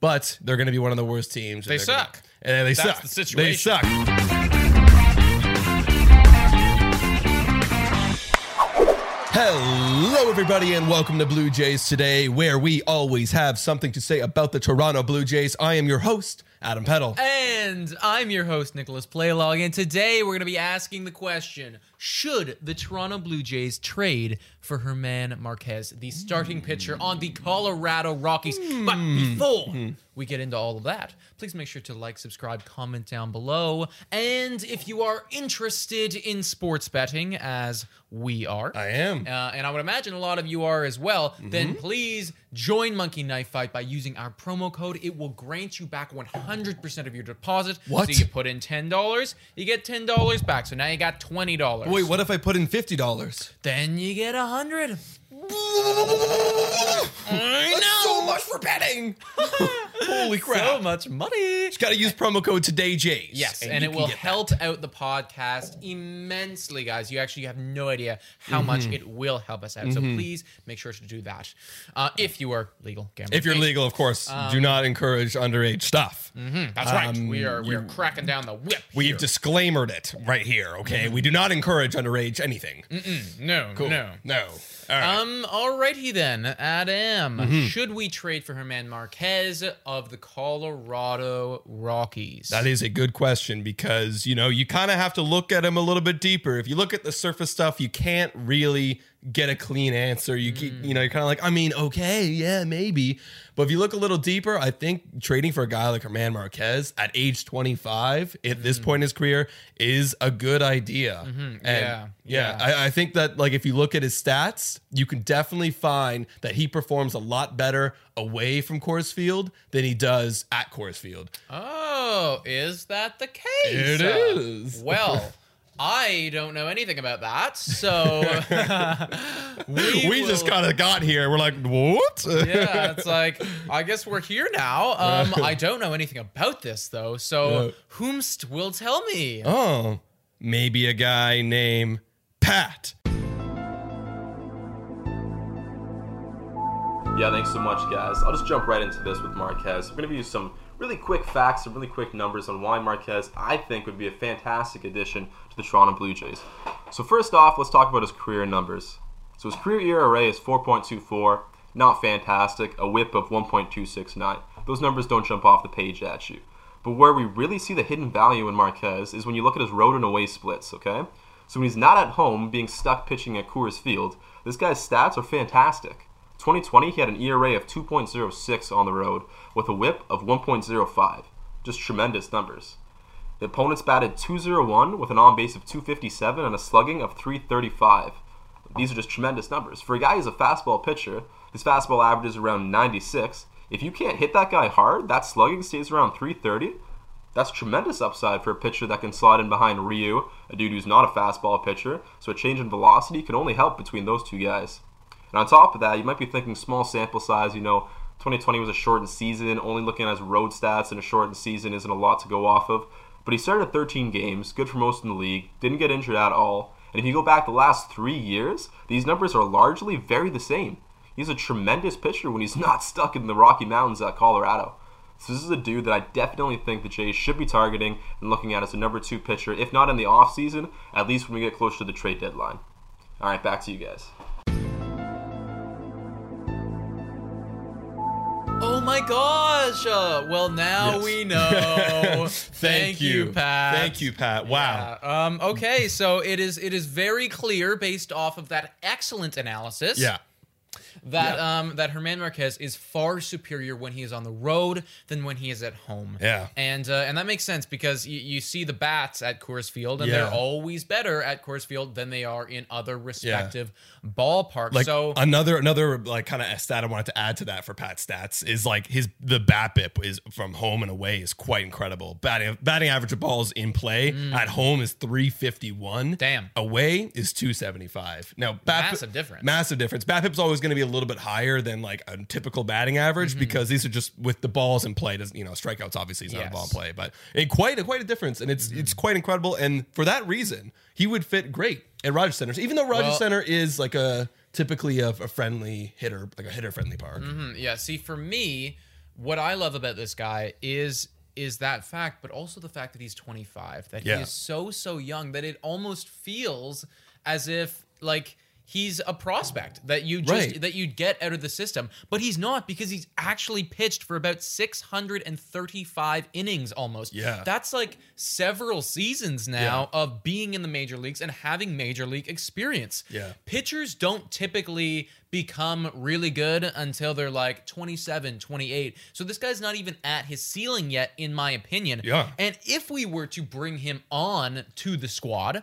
But they're going to be one of the worst teams. They they're gonna- suck. and they That's suck. the situation. They suck. Hello, everybody, and welcome to Blue Jays today, where we always have something to say about the Toronto Blue Jays. I am your host, Adam Peddle. And I'm your host, Nicholas Playlog, and today we're going to be asking the question Should the Toronto Blue Jays trade for German Marquez, the starting pitcher on the Colorado Rockies? But hmm. before hmm. we get into all of that, please make sure to like, subscribe, comment down below. And if you are interested in sports betting, as we are, I am. uh, and I would imagine a lot of you are as well, then mm-hmm. please join Monkey Knife Fight by using our promo code. It will grant you back 100% of your deposit. What? So you put in $10, you get $10 back. So now you got $20. Wait, what if I put in fifty dollars? Then you get a 100 I know so much for betting. Holy crap! So much money. Just got to use promo code Today Jays. Yes, and, you it can will get that. help out the podcast immensely, guys. You actually have no idea how much Mm-hmm. it will help us out. So please make sure to do that. Uh, if you are legal gambling. If you're legal, of course, do not encourage underage stuff. That's right. Um, We are we are cracking down the whip. We've here. disclaimered it right here, okay? We do not encourage underage anything. no, Cool. no. No. All right. Um, alrighty then, Adam. Mm-hmm. Should we trade for German Marquez of the Colorado Rockies? that is a good question because, you know, you kind of have to look at him a little bit deeper. If you look at the surface stuff, you can't really get a clean answer. You keep, you know, mm. you're kind of like, I mean, okay, yeah, maybe. But if you look a little deeper, I think trading for a guy like German Marquez at age 25 at this mm. point in his career is a good idea. Mm-hmm. And Yeah, yeah, yeah. I, I think that like if you look at his stats, you can definitely find that he performs a lot better away from Coors Field than he does at Coors Field. Oh, is that the case? It Uh, is. Well, I don't know anything about that, so we, We, just kind of got here. We're like, what? yeah, it's like I guess we're here now. Um, I don't know anything about this though, so Yeah. whomst will tell me? oh, maybe a guy named Pat. Yeah, thanks so much, guys. I'll just jump right into this with Marquez. We're going to give you some really quick facts, some really quick numbers on why Marquez, I think, would be a fantastic addition to the Toronto Blue Jays. So, first off, let's talk about his career numbers. So, his career ERA is 4.24, not fantastic, a WHIP of 1.269. Those numbers don't jump off the page at you. But where we really see the hidden value in Marquez is when you look at his road and away splits, okay? So when he's not at home, being stuck pitching at Coors Field, this guy's stats are fantastic. 2020, he had an ERA of 2.06 on the road with a WHIP of 1.05. Just tremendous numbers. The opponents batted 201 with an on base of 257 and a slugging of 335. These are just tremendous numbers. For a guy who's a fastball pitcher, his fastball averages around 96. If you can't hit that guy hard, that slugging stays around 330. That's tremendous upside for a pitcher that can slide in behind Ryu, a dude who's not a fastball pitcher, so a change in velocity can only help between those two guys. And on top of that, you might be thinking small sample size. You know, 2020 was a shortened season. Only looking at his road stats in a shortened season isn't a lot to go off of. But he started 13 games, good for most in the league, didn't get injured at all. And if you go back the last three years, these numbers are largely very the same. He's a tremendous pitcher when he's not stuck in the Rocky Mountains at Colorado. So this is a dude that I definitely think the Jays should be targeting and looking at as a number two pitcher, if not in the offseason, at least when we get closer to the trade deadline. All right, back to you guys. My gosh! Uh, well, now Yes. we know. Thank you. Pat. Thank you, Pat. Wow. Yeah, Um, okay, so it is it is very clear based off of that excellent analysis. Yeah. That um that German Marquez is far superior when he is on the road than when he is at home. Yeah. and uh, and that makes sense because you, you see the bats at Coors Field, and Yeah. they're always better at Coors Field than they are in other respective ballparks. Like so another another like kind of stat I wanted to add to that for Pat stats is like his the BABIP is from home and away is quite incredible. Batting batting average of balls in play at home is 351. Mm. Damn. Away is 275. Now BABIP, Massive difference. Massive difference. BABIP's always going to be a little bit higher than like a typical batting average Mm-hmm. because these are just with the balls in play. Doesn't you know strikeouts obviously is not a ball in Mm-hmm. play, but it quite a quite a difference and it's it's quite incredible. And for that reason, he would fit great at Rogers Center. Even though Rogers Well- Center is like a typically a, a friendly hitter, like a hitter friendly park. Mm, yeah, see, for me, what I love about this guy is is that fact, but also the fact that he's 25, that Yeah. he is so so young that it almost feels as if like he's a prospect that you just Right. that you'd get out of the system, but he's not because he's actually pitched for about 635 innings almost. Yeah. That's like several seasons now of being in the major leagues and having major league experience. Yeah. Pitchers don't typically become really good until they're like 27, 28. So this guy's not even at his ceiling yet, in my opinion. Yeah. And if we were to bring him on to the squad,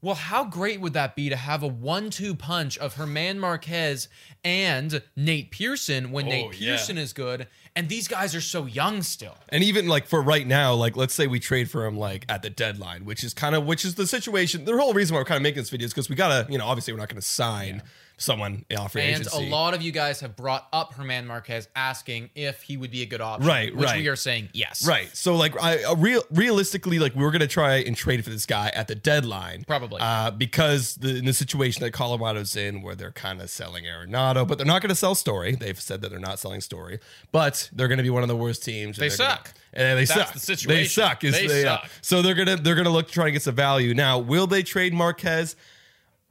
well, how great would that be to have a one-two punch of German Marquez and Nate Pearson when Oh, Nate yeah. Pearson is good, and these guys are so young still. And even like for right now, like let's say we trade for him like at the deadline, which is kind of which is the situation. The whole reason why we're kind of making this video is because we gotta, you know, obviously we're not gonna sign someone off free And agency. a lot of you guys have brought up German Marquez asking if he would be a good option. Right, which right. we are saying yes. Right. So like I uh, real realistically like we were gonna try and trade for this guy at the deadline. Probably. Uh because the in the situation that Colorado's in where they're kind of selling Arenado, but they're not gonna sell Story. They've said that they're not selling Story, but they're gonna be one of the worst teams. They they're gonna- suck. and they That's suck. the situation. They suck. is They the- yeah. suck. So they're gonna they're gonna look to try and get some value. Now, will they trade Marquez?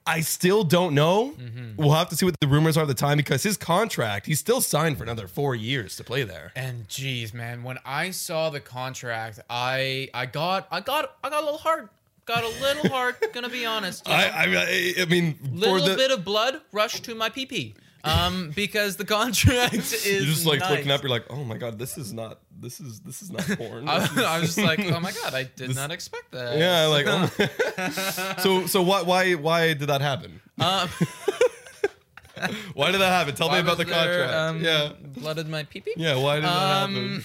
I still don't know. Mm-hmm. We'll have to see what the rumors are at the time because his contract, he's still signed for another four years to play there. And geez, man, when I saw the contract, I I got I got I got a little hard. Got a little hard, gonna be honest. you know? I, I, I mean, for little the, bit of blood rushed to my pee Um, because the contract is you're just like nice. looking up. You're like, oh my god, this is not. This is this is not porn. I, is- I was just like, oh my god, I did not expect that. yeah, like. Oh my- so so why why why did that happen? Um, Why did that happen? Tell me why about the there, contract. um, yeah, blood in my pee pee. yeah. Why did that Um, happen?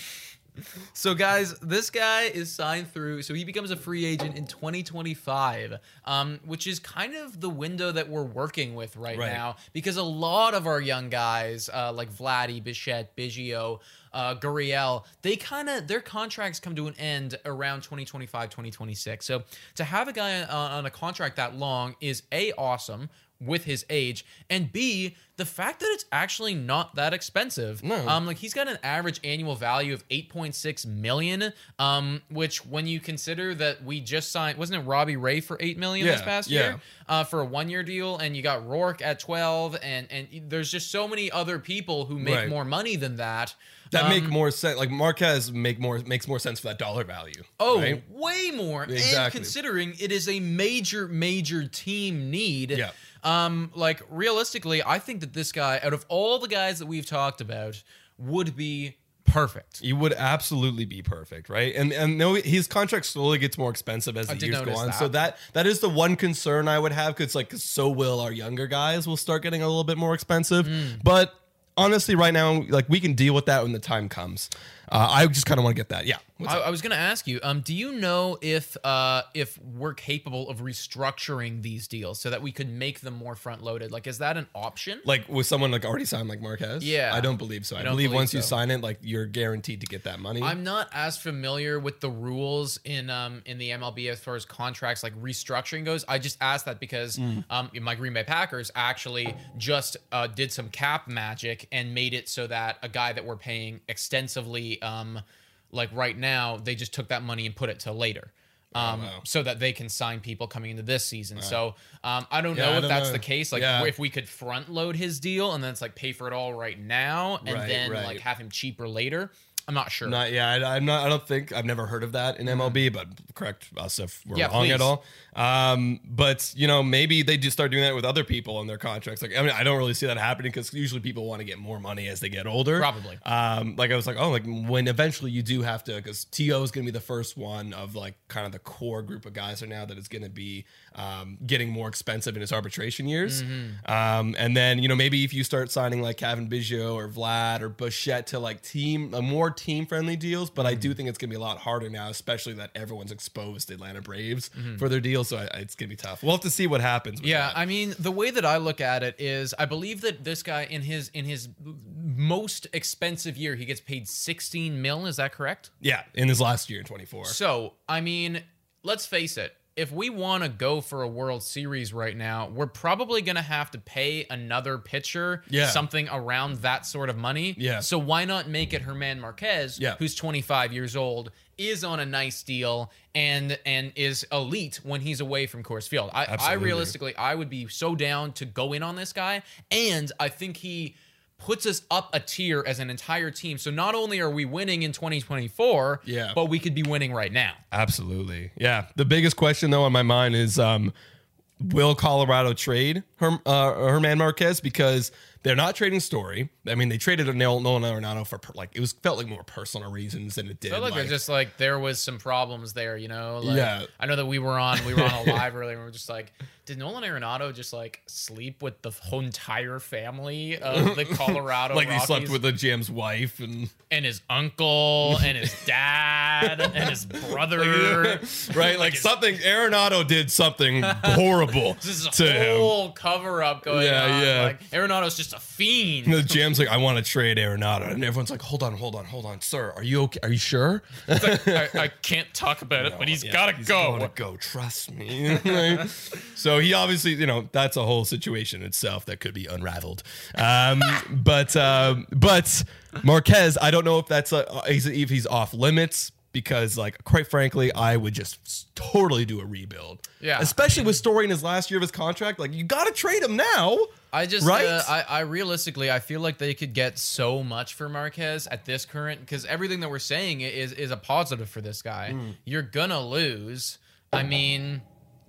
So, guys, this guy is signed through, so he becomes a free agent in 2025, um, which is kind of the window that we're working with right, Right. now because a lot of our young guys, uh, like Vladdy, Bichette, Biggio, uh, Gurriel, they kind of their contracts come to an end around 2025, 2026. So, to have a guy on, on a contract that long is a awesome with his age, and B, the fact that it's actually not that expensive. No. Um, like he's got an average annual value of 8.6 million. Um, which when you consider that we just signed, wasn't it Robbie Ray for 8 million this past yeah. year? Uh, for a one year deal, and you got Roark at 12, and and there's just so many other people who make Right. more money than that. That Um, make more sense. Like Marquez make more makes more sense for that dollar value. Oh, right? way more. Exactly. And considering it is a major, major team need. Yeah. Um, like realistically, I think that this guy, out of all the guys that we've talked about, would be perfect. He would absolutely be perfect, right? And and no, his contract slowly gets more expensive as I the years go on. that. So that that is the one concern I would have because like so will our younger guys will start getting a little bit more expensive. Hmm. But honestly, right now, like we can deal with that when the time comes. Uh, I just kind of want to get that. Yeah. I. I was going to ask you. Um, do you know if uh, if we're capable of restructuring these deals so that we could make them more front loaded? Like, is that an option? like with someone like already signed like Marquez? Yeah. I don't believe so. You I believe, believe once you sign it, like you're guaranteed to get that money. I'm not as familiar with the rules in um in the MLB as far as contracts like restructuring goes. I just asked that because Mm. um my Green Bay Packers actually just uh, did some cap magic and made it so that a guy that we're paying extensively um like right now they just took that money and put it to later. Um, so that they can sign people coming into this season. So um, I don't Yeah, know I if don't that's know. the case. Like Yeah. if we could front load his deal and then it's like pay for it all right now and Right, then right. like have him cheaper later. I'm not sure. Not yeah, I, I'm not. I don't think I've never heard of that in MLB, but correct us if we're Mm-hmm. Yeah, wrong please. at all. Um, but you know, maybe they just start doing that with other people in their contracts. Like, I mean, I don't really see that happening because usually people want to get more money as they get older. Probably. Um, like I was like, oh, like when eventually you do have to, because To is going to be the first one of like kind of the core group of guys right now that is going to be um, getting more expensive in his arbitration years. Mm-hmm. Um, and then you know maybe if you start signing like Cavan Biggio or Vlad or Bichette to like team a more team friendly deals, but I Mm-hmm. do think it's going to be a lot harder now, especially that everyone's exposed Atlanta Braves Mm-hmm. for their deals. So I, it's going to be tough. We'll have to see what happens. Yeah, that. I mean, the way that I look at it is, I believe that this guy in his in his most expensive year, he gets paid 16 mil. Is that correct? yeah, in his last year in 24. So, I mean, let's face it. If we want to go for a World Series right now, we're probably going to have to pay another pitcher Yeah. something around that sort of money. Yeah. So why not make it German Marquez, Yeah. who's 25 years old, is on a nice deal and and is elite when he's away from Coors Field. I, I realistically, I would be so down to go in on this guy, and I think he puts us up a tier as an entire team. So not only are we winning in 2024, Yeah. but we could be winning right now. Absolutely. Yeah. The biggest question though on my mind is um will Colorado trade Herm, uh, German Marquez because they're not trading Story. I mean, they traded Nolan Nolan Arenado for per- like it was felt like more personal reasons than it did. Like, like- just like there was some problems there, you know. Like, Yeah. I know that we were on we were on a live earlier. and we were just like, did Nolan Arenado just like sleep with the whole entire family of the Colorado like he slept with the GM's wife and and his uncle and his dad and his brother. right like his- something Arenado did something horrible This is a to him. cover up going Yeah, on. yeah. Like Arenado's just a fiend. And the GM's like, I want to trade Arenado, and everyone's like, Hold on, hold on, hold on, sir. Are you okay? Are you sure? It's like, I, I can't talk about it, but he's Yeah, gotta he's go. Gotta go. Trust me. Like, so he obviously, you know, that's a whole situation itself that could be unraveled. Um, but um, but Marquez, I don't know if that's a, if he's off limits because, like, quite frankly, I would just totally do a rebuild. Yeah. especially with Story in his last year of his contract. Like, you got to trade him now. I just, Right? uh, I, I realistically, I feel like they could get so much for Marquez at this current because everything that we're saying is is a positive for this guy. Hmm. You're gonna lose. I mean,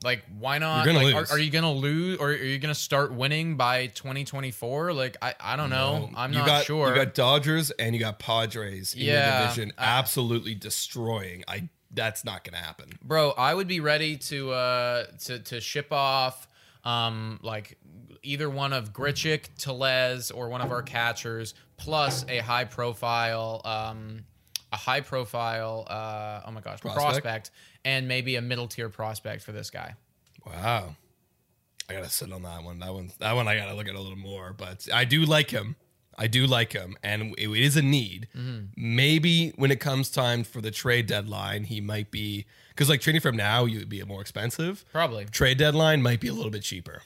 like, why not? You're gonna like, lose. Are, are you gonna lose, or are you gonna start winning by 2024? Like, I, I don't know. I'm you not got, sure. You got Dodgers and you got Padres in Yeah. your division, absolutely destroying. I that's not going to happen. bro i would be ready to uh to to ship off um like either one of Grichuk, Tellez, or one of our catchers, plus a high profile um a high profile uh oh my gosh Prospect? prospect, and maybe a middle tier prospect for this guy. Wow. I gotta sit on that one. That one, that one, I gotta look at a little more. But I do like him. I do like him, and it is a need. Maybe when it comes time for the trade deadline, he might be because like trading from now, you would be more expensive. Probably. Trade deadline might be a little bit cheaper.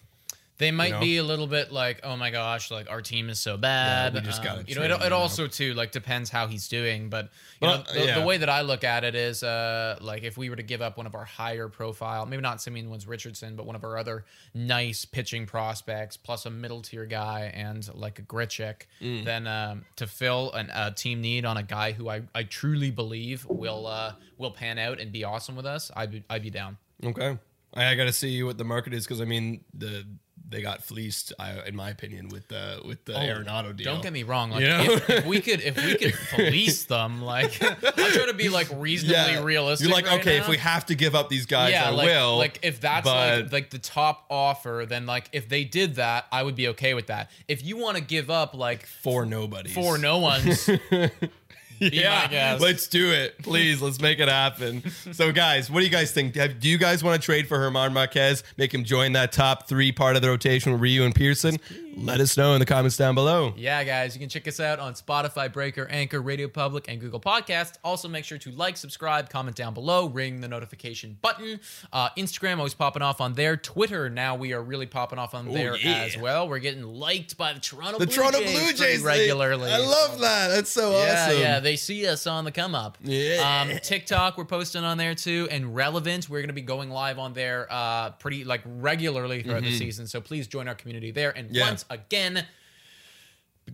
They might know? be a little bit like, oh my gosh, like our team is so bad. we just Um, you know, it, it also too like depends how he's doing. But you Well, know, the, yeah. the way that I look at it is, uh, like if we were to give up one of our higher profile, maybe not Simeon Woods Richardson, but one of our other nice pitching prospects, plus a middle tier guy and like a Grichuk, Mm. then um, to fill an, a team need on a guy who I, I truly believe will uh, will pan out and be awesome with us, I'd be, I'd be down. Okay, I, I gotta see what the market is because I mean the they got fleeced, I, in my opinion, with the with the oh, Arenado deal. Oh, Don't get me wrong. Like, You know? if, if we could, if we could police them, like, I'm trying to be like reasonably realistic. You're like, right okay, now. if we have to give up these guys, yeah, I like, will. like if that's but like like the top offer, then like if they did that, I would be okay with that. If you want to give up like for nobody, four no ones, Guest. let's do it. Please, let's make it happen. So, guys, what do you guys think? Do you guys want to trade for German Marquez? Make him join that top three part of the rotation with Ryu and Pearson? Let us know in the comments down below. Yeah, guys, you can check us out on Spotify, Breaker, Anchor, Radio Public, and Google Podcast. Also, make sure to like, subscribe, comment down below, ring the notification button. Uh, Instagram always popping off on there. Twitter now we are really popping off on there yeah. as well. We're getting liked by the Toronto The Blue Toronto Jays Blue Jays regularly. I love that. That's so Yeah, awesome. yeah, they see us on the come up. Yeah. Um, TikTok, we're posting on there too, and Relevant, we're going to be going live on there uh, pretty like regularly throughout the season. So please join our community there. And Mm-hmm. Yeah. once again,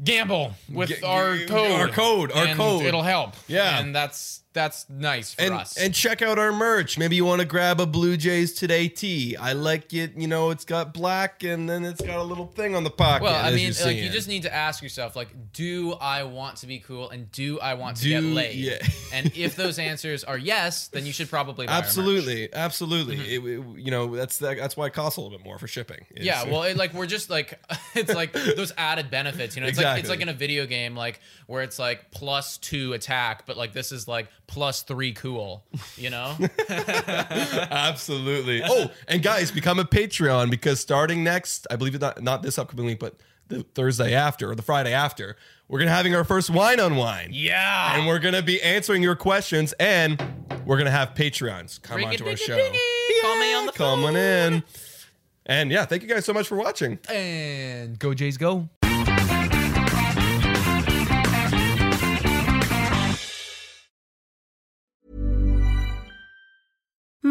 gamble with G- our code. our code, our code. It'll help. Yeah. and that's that's nice for and, us. and check out our merch. Maybe you want to grab a Blue Jays Today tee. I like it. You know, it's got black and then it's got a little thing on the pocket. well, I mean, like you just need to ask yourself, like, do I want to be cool and do I want to Do- get laid? yeah. and if those answers are yes, then you should probably buy our merch. Absolutely, absolutely. Mm-hmm. It- it- you know, that's that, that's why it costs a little bit more for shipping. It's- Yeah, well, it, like we're just like it's like those added benefits, you know. It's like it's like in a video game, like where it's like plus two attack, but like this is like plus three cool, you know. absolutely. Oh, and guys, become a Patreon because starting next, I believe it's not not this upcoming week, but the Thursday after or the Friday after, we're gonna having our first wine on wine. yeah, And we're gonna be answering your questions, and we're gonna have Patreons come onto our show. Ring-a-ding-a-ding. Call me on the Come on in. And yeah, thank you guys so much for watching. and go Jays go.